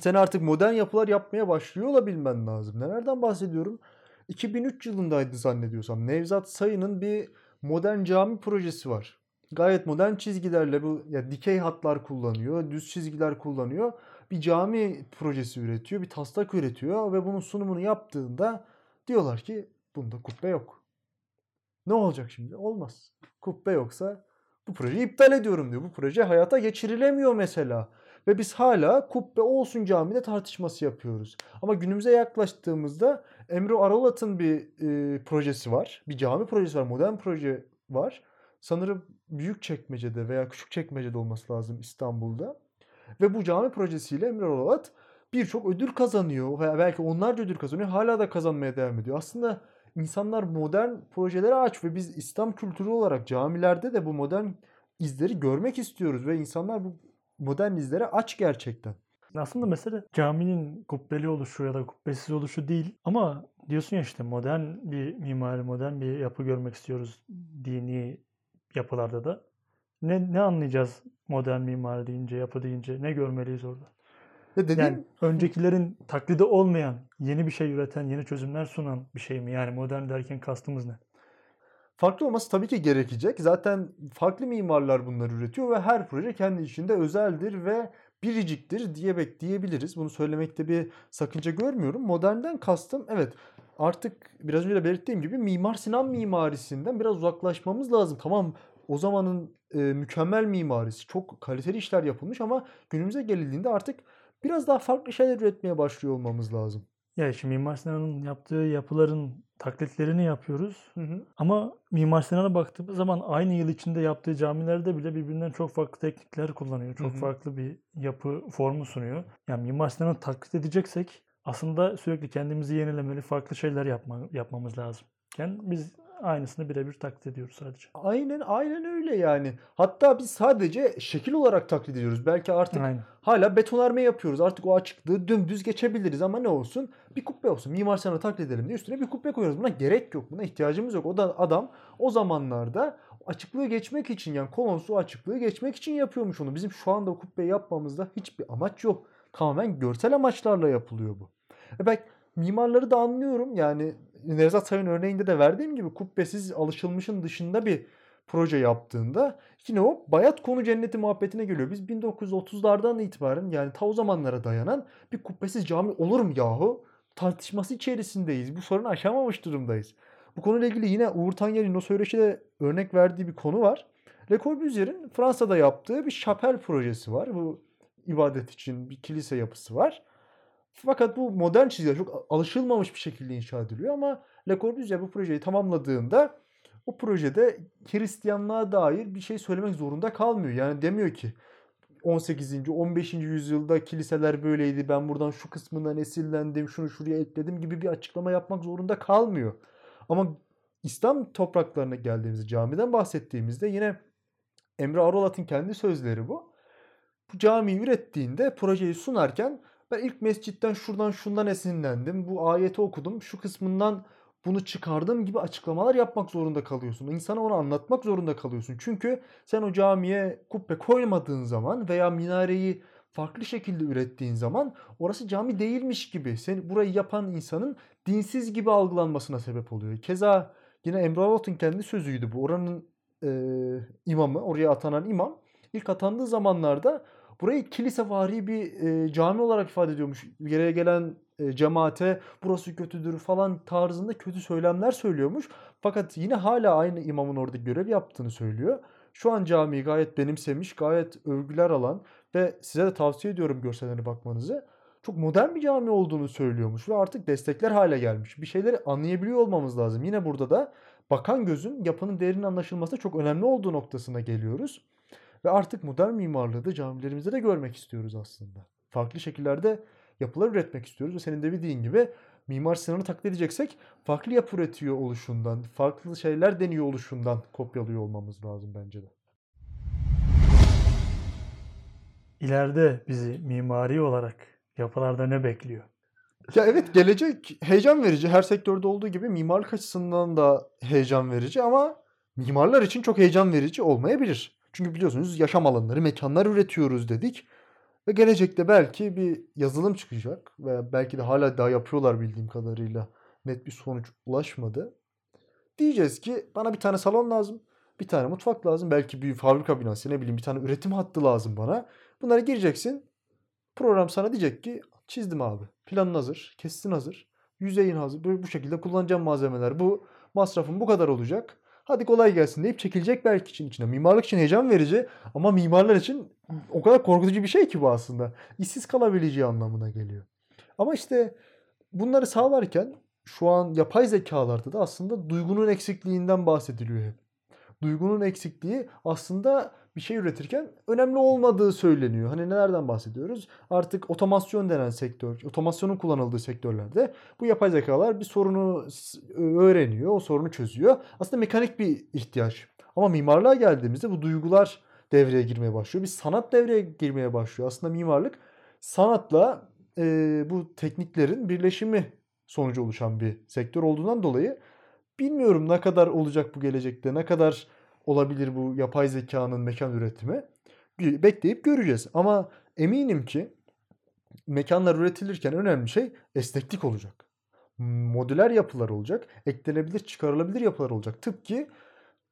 sen artık modern yapılar yapmaya başlıyor olabilmen lazım. Nelerden bahsediyorum? 2003 yılındaydı zannediyorsam. Nevzat Sayın'ın bir modern cami projesi var. Gayet modern çizgilerle bu ya dikey hatlar kullanıyor, düz çizgiler kullanıyor. Bir cami projesi üretiyor, bir taslak üretiyor ve bunun sunumunu yaptığında diyorlar ki bunda kubbe yok. Ne olacak şimdi? Olmaz. Kubbe yoksa bu projeyi iptal ediyorum diyor. Bu proje hayata geçirilemiyor mesela. Ve biz hala kubbe olsun camide tartışması yapıyoruz. Ama günümüze yaklaştığımızda Emre Aralat'ın bir e, projesi var. Bir cami projesi var. Modern proje var. Sanırım büyük çekmecede veya küçük çekmecede olması lazım İstanbul'da. Ve bu cami projesiyle Emre Aralat birçok ödül kazanıyor. Veya belki onlarca ödül kazanıyor. Hala da kazanmaya devam ediyor. Aslında insanlar modern projelere aç ve biz İslam kültürü olarak camilerde de bu modern izleri görmek istiyoruz ve insanlar bu modern izlere aç gerçekten. Aslında mesele caminin kubbeli oluşu ya da kubbesiz oluşu değil. Ama diyorsun ya işte modern bir mimari, modern bir yapı görmek istiyoruz dini yapılarda da. Ne, ne anlayacağız modern mimari deyince, yapı deyince? Ne görmeliyiz orada? Ya dediğim... Yani öncekilerin taklidi olmayan, yeni bir şey üreten, yeni çözümler sunan bir şey mi? Yani modern derken kastımız ne? Farklı olması tabii ki gerekecek. Zaten farklı mimarlar bunları üretiyor ve her proje kendi içinde özeldir ve biriciktir diye diyebiliriz. Bunu söylemekte bir sakınca görmüyorum. Modernden kastım evet artık biraz önce de belirttiğim gibi Mimar Sinan mimarisinden biraz uzaklaşmamız lazım. Tamam o zamanın e, mükemmel mimarisi çok kaliteli işler yapılmış ama günümüze gelildiğinde artık biraz daha farklı şeyler üretmeye başlıyor olmamız lazım. Ya şimdi Mimar Sinan'ın yaptığı yapıların taklitlerini yapıyoruz. Ama Mimar Sinan'a baktığımız zaman aynı yıl içinde yaptığı camilerde bile birbirinden çok farklı teknikler kullanıyor. Çok Hı hı. farklı bir yapı formu sunuyor. Yani Mimar Sinan'ı taklit edeceksek aslında sürekli kendimizi yenilemeli, farklı şeyler yapma, yapmamız lazım. Yani biz aynısını birebir taklit ediyoruz sadece. Aynen aynen öyle yani. Hatta biz sadece şekil olarak taklit ediyoruz. Belki artık Aynen. hala betonarme yapıyoruz. Artık o açıklığı dümdüz geçebiliriz ama ne olsun? Bir kubbe olsun. Mimar Sinan'ı taklit edelim diye üstüne bir kubbe koyuyoruz. Buna gerek yok. Buna ihtiyacımız yok. O da adam o zamanlarda açıklığı geçmek için yani kolonsu açıklığı geçmek için yapıyormuş onu. Bizim şu anda o kubbeyi yapmamızda hiçbir amaç yok. Tamamen görsel amaçlarla yapılıyor bu. E belki mimarları da anlıyorum. Yani Nevzat Sayın örneğinde de verdiğim gibi kubbesiz alışılmışın dışında bir proje yaptığında yine o bayat konu cenneti muhabbetine geliyor. Biz 1930'lardan itibaren yani ta o zamanlara dayanan bir kubbesiz cami olur mu yahu? Tartışması içerisindeyiz. Bu sorunu aşamamış durumdayız. Bu konuyla ilgili yine Uğur Tanyeli'nin o söyleşide örnek verdiği bir konu var. Le Corbusier'in Fransa'da yaptığı bir şapel projesi var. Bu ibadet için bir kilise yapısı var. Fakat bu modern çizgiler çok alışılmamış bir şekilde inşa ediliyor ama Le Corbusier bu projeyi tamamladığında o projede Hristiyanlığa dair bir şey söylemek zorunda kalmıyor. Yani demiyor ki 18. 15. yüzyılda kiliseler böyleydi. Ben buradan şu kısmından esinlendim, şunu şuraya ekledim gibi bir açıklama yapmak zorunda kalmıyor. Ama İslam topraklarına geldiğimizde, camiden bahsettiğimizde yine Emre Arolat'ın kendi sözleri bu. Bu camiyi ürettiğinde projeyi sunarken ben ilk mescitten şuradan şundan esinlendim. Bu ayeti okudum. Şu kısmından bunu çıkardım gibi açıklamalar yapmak zorunda kalıyorsun. İnsana onu anlatmak zorunda kalıyorsun. Çünkü sen o camiye kubbe koymadığın zaman veya minareyi farklı şekilde ürettiğin zaman orası cami değilmiş gibi. Seni burayı yapan insanın dinsiz gibi algılanmasına sebep oluyor. Keza yine Emre Arat'ın kendi sözüydü bu. Oranın e, imamı, oraya atanan imam ilk atandığı zamanlarda burayı kilisevari bir e, cami olarak ifade ediyormuş. Yere gelen e, cemaate burası kötüdür falan tarzında kötü söylemler söylüyormuş. Fakat yine hala aynı imamın orada görev yaptığını söylüyor. Şu an camiyi gayet benimsemiş, gayet övgüler alan ve size de tavsiye ediyorum görsellerine bakmanızı. Çok modern bir cami olduğunu söylüyormuş ve artık destekler hale gelmiş. Bir şeyleri anlayabiliyor olmamız lazım. Yine burada da bakan gözün yapının değerinin anlaşılması çok önemli olduğu noktasına geliyoruz. Ve artık modern mimarlığı da camilerimizde de görmek istiyoruz aslında. Farklı şekillerde yapılar üretmek istiyoruz ve senin de dediğin gibi Mimar Sinan'ı taklit edeceksek farklı yapı üretiyor oluşundan, farklı şeyler deniyor oluşundan kopyalıyor olmamız lazım bence de. İleride bizi mimari olarak yapılarda ne bekliyor? Ya evet gelecek heyecan verici. Her sektörde olduğu gibi mimarlık açısından da heyecan verici ama mimarlar için çok heyecan verici olmayabilir. Çünkü biliyorsunuz yaşam alanları, mekanlar üretiyoruz dedik. Ve gelecekte belki bir yazılım çıkacak ve belki de hala daha yapıyorlar bildiğim kadarıyla. Net bir sonuç ulaşmadı. Diyeceğiz ki bana bir tane salon lazım. Bir tane mutfak lazım. Belki bir fabrika binası ne bileyim bir tane üretim hattı lazım bana. Bunlara gireceksin. Program sana diyecek ki çizdim abi. Planın hazır. Kestin hazır. Yüzeyin hazır. Böyle bu şekilde kullanacağım malzemeler. Bu masrafın bu kadar olacak. Hadi kolay gelsin deyip çekilecek belki için içine. Mimarlık için heyecan verici ama mimarlar için o kadar korkutucu bir şey ki bu aslında. İşsiz kalabileceği anlamına geliyor. Ama işte bunları sağlarken şu an yapay zekalarda da aslında duygunun eksikliğinden bahsediliyor hep. Duygunun eksikliği aslında bir şey üretirken önemli olmadığı söyleniyor. Hani nelerden bahsediyoruz? Artık otomasyon denen sektör, otomasyonun kullanıldığı sektörlerde bu yapay zekalar bir sorunu öğreniyor, o sorunu çözüyor. Aslında mekanik bir ihtiyaç. Ama mimarlığa geldiğimizde bu duygular devreye girmeye başlıyor. Bir sanat devreye girmeye başlıyor. Aslında mimarlık sanatla e, bu tekniklerin birleşimi sonucu oluşan bir sektör olduğundan dolayı bilmiyorum ne kadar olacak bu gelecekte, ne kadar olabilir bu yapay zekanın mekan üretimi. Bekleyip göreceğiz. Ama eminim ki mekanlar üretilirken önemli şey esneklik olacak. Modüler yapılar olacak. Eklenebilir, çıkarılabilir yapılar olacak. Tıpkı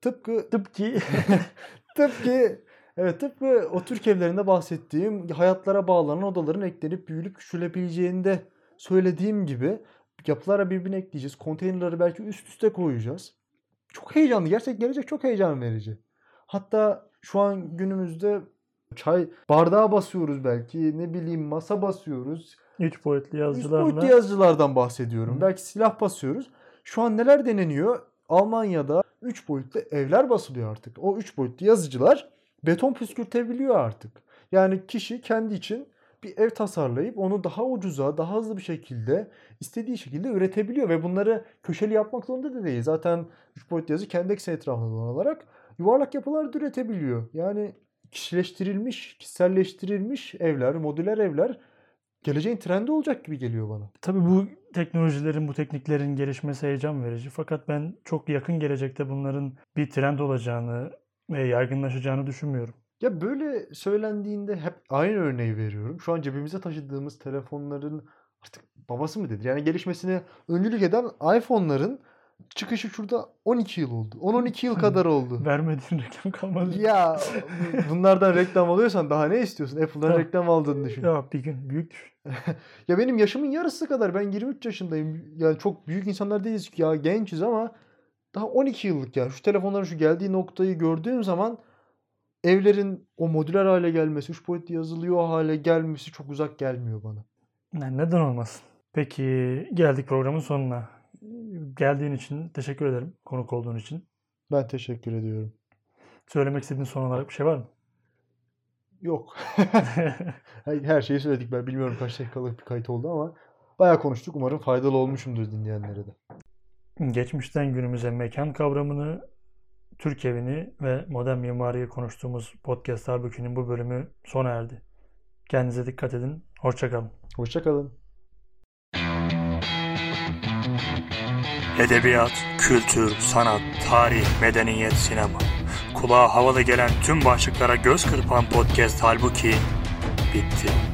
tıpkı (laughs) Tıpkı (laughs) tıpkı evet tıpkı o Türk evlerinde bahsettiğim hayatlara bağlanan odaların eklenip büyülüp küçülebileceğinde söylediğim gibi yapılara birbirine ekleyeceğiz. Konteynerleri belki üst üste koyacağız. Çok heyecanlı. Gerçek gelecek çok heyecan verici. Hatta şu an günümüzde Çay bardağı basıyoruz belki. Ne bileyim masa basıyoruz. Üç boyutlu yazıcılarla boyutlu yazıcılardan bahsediyorum. Hı. Belki silah basıyoruz. Şu an neler deneniyor? Almanya'da 3 boyutlu evler basılıyor artık. O 3 boyutlu yazıcılar beton püskürtebiliyor artık. Yani kişi kendi için bir ev tasarlayıp onu daha ucuza, daha hızlı bir şekilde istediği şekilde üretebiliyor ve bunları köşeli yapmak zorunda da değil. Zaten 3 boyutlu yazı kendi ekseni etrafında dolanarak yuvarlak yapılar da üretebiliyor. Yani kişileştirilmiş, kişiselleştirilmiş evler, modüler evler geleceğin trendi olacak gibi geliyor bana. Tabii bu teknolojilerin, bu tekniklerin gelişmesi heyecan verici. Fakat ben çok yakın gelecekte bunların bir trend olacağını ve yaygınlaşacağını düşünmüyorum. Ya böyle söylendiğinde hep aynı örneği veriyorum. Şu an cebimize taşıdığımız telefonların artık babası mı dedi? Yani gelişmesine öncülük eden iPhone'ların çıkışı şurada 12 yıl oldu. 10-12 yıl kadar oldu. (laughs) Vermediğin reklam kalmadı. ya bunlardan reklam alıyorsan daha ne istiyorsun? Apple'dan Tamam. reklam aldığını düşün. Ya bir gün büyük düşün. (laughs) Ya benim yaşımın yarısı kadar ben 23 yaşındayım. Yani çok büyük insanlar değiliz ki ya gençiz ama daha 12 yıllık ya. Şu telefonların şu geldiği noktayı gördüğüm zaman evlerin o modüler hale gelmesi, 3 boyutlu yazılıyor hale gelmesi çok uzak gelmiyor bana. Yani neden olmasın? Peki geldik programın sonuna. Geldiğin için teşekkür ederim. Konuk olduğun için. Ben teşekkür ediyorum. Söylemek istediğin son olarak bir şey var mı? Yok. (laughs) Her şeyi söyledik ben bilmiyorum kaç dakikalık bir kayıt oldu ama bayağı konuştuk. Umarım faydalı olmuşumdur dinleyenlere de. Geçmişten günümüze mekan kavramını, Türk evini ve modern mimariyi konuştuğumuz podcast Halbuki'nin bu bölümü sona erdi. Kendinize dikkat edin. Hoşçakalın. Hoşçakalın. Edebiyat, kültür, sanat, tarih, medeniyet, sinema. Kulağa havalı gelen tüm başlıklara göz kırpan podcast halbuki bitti.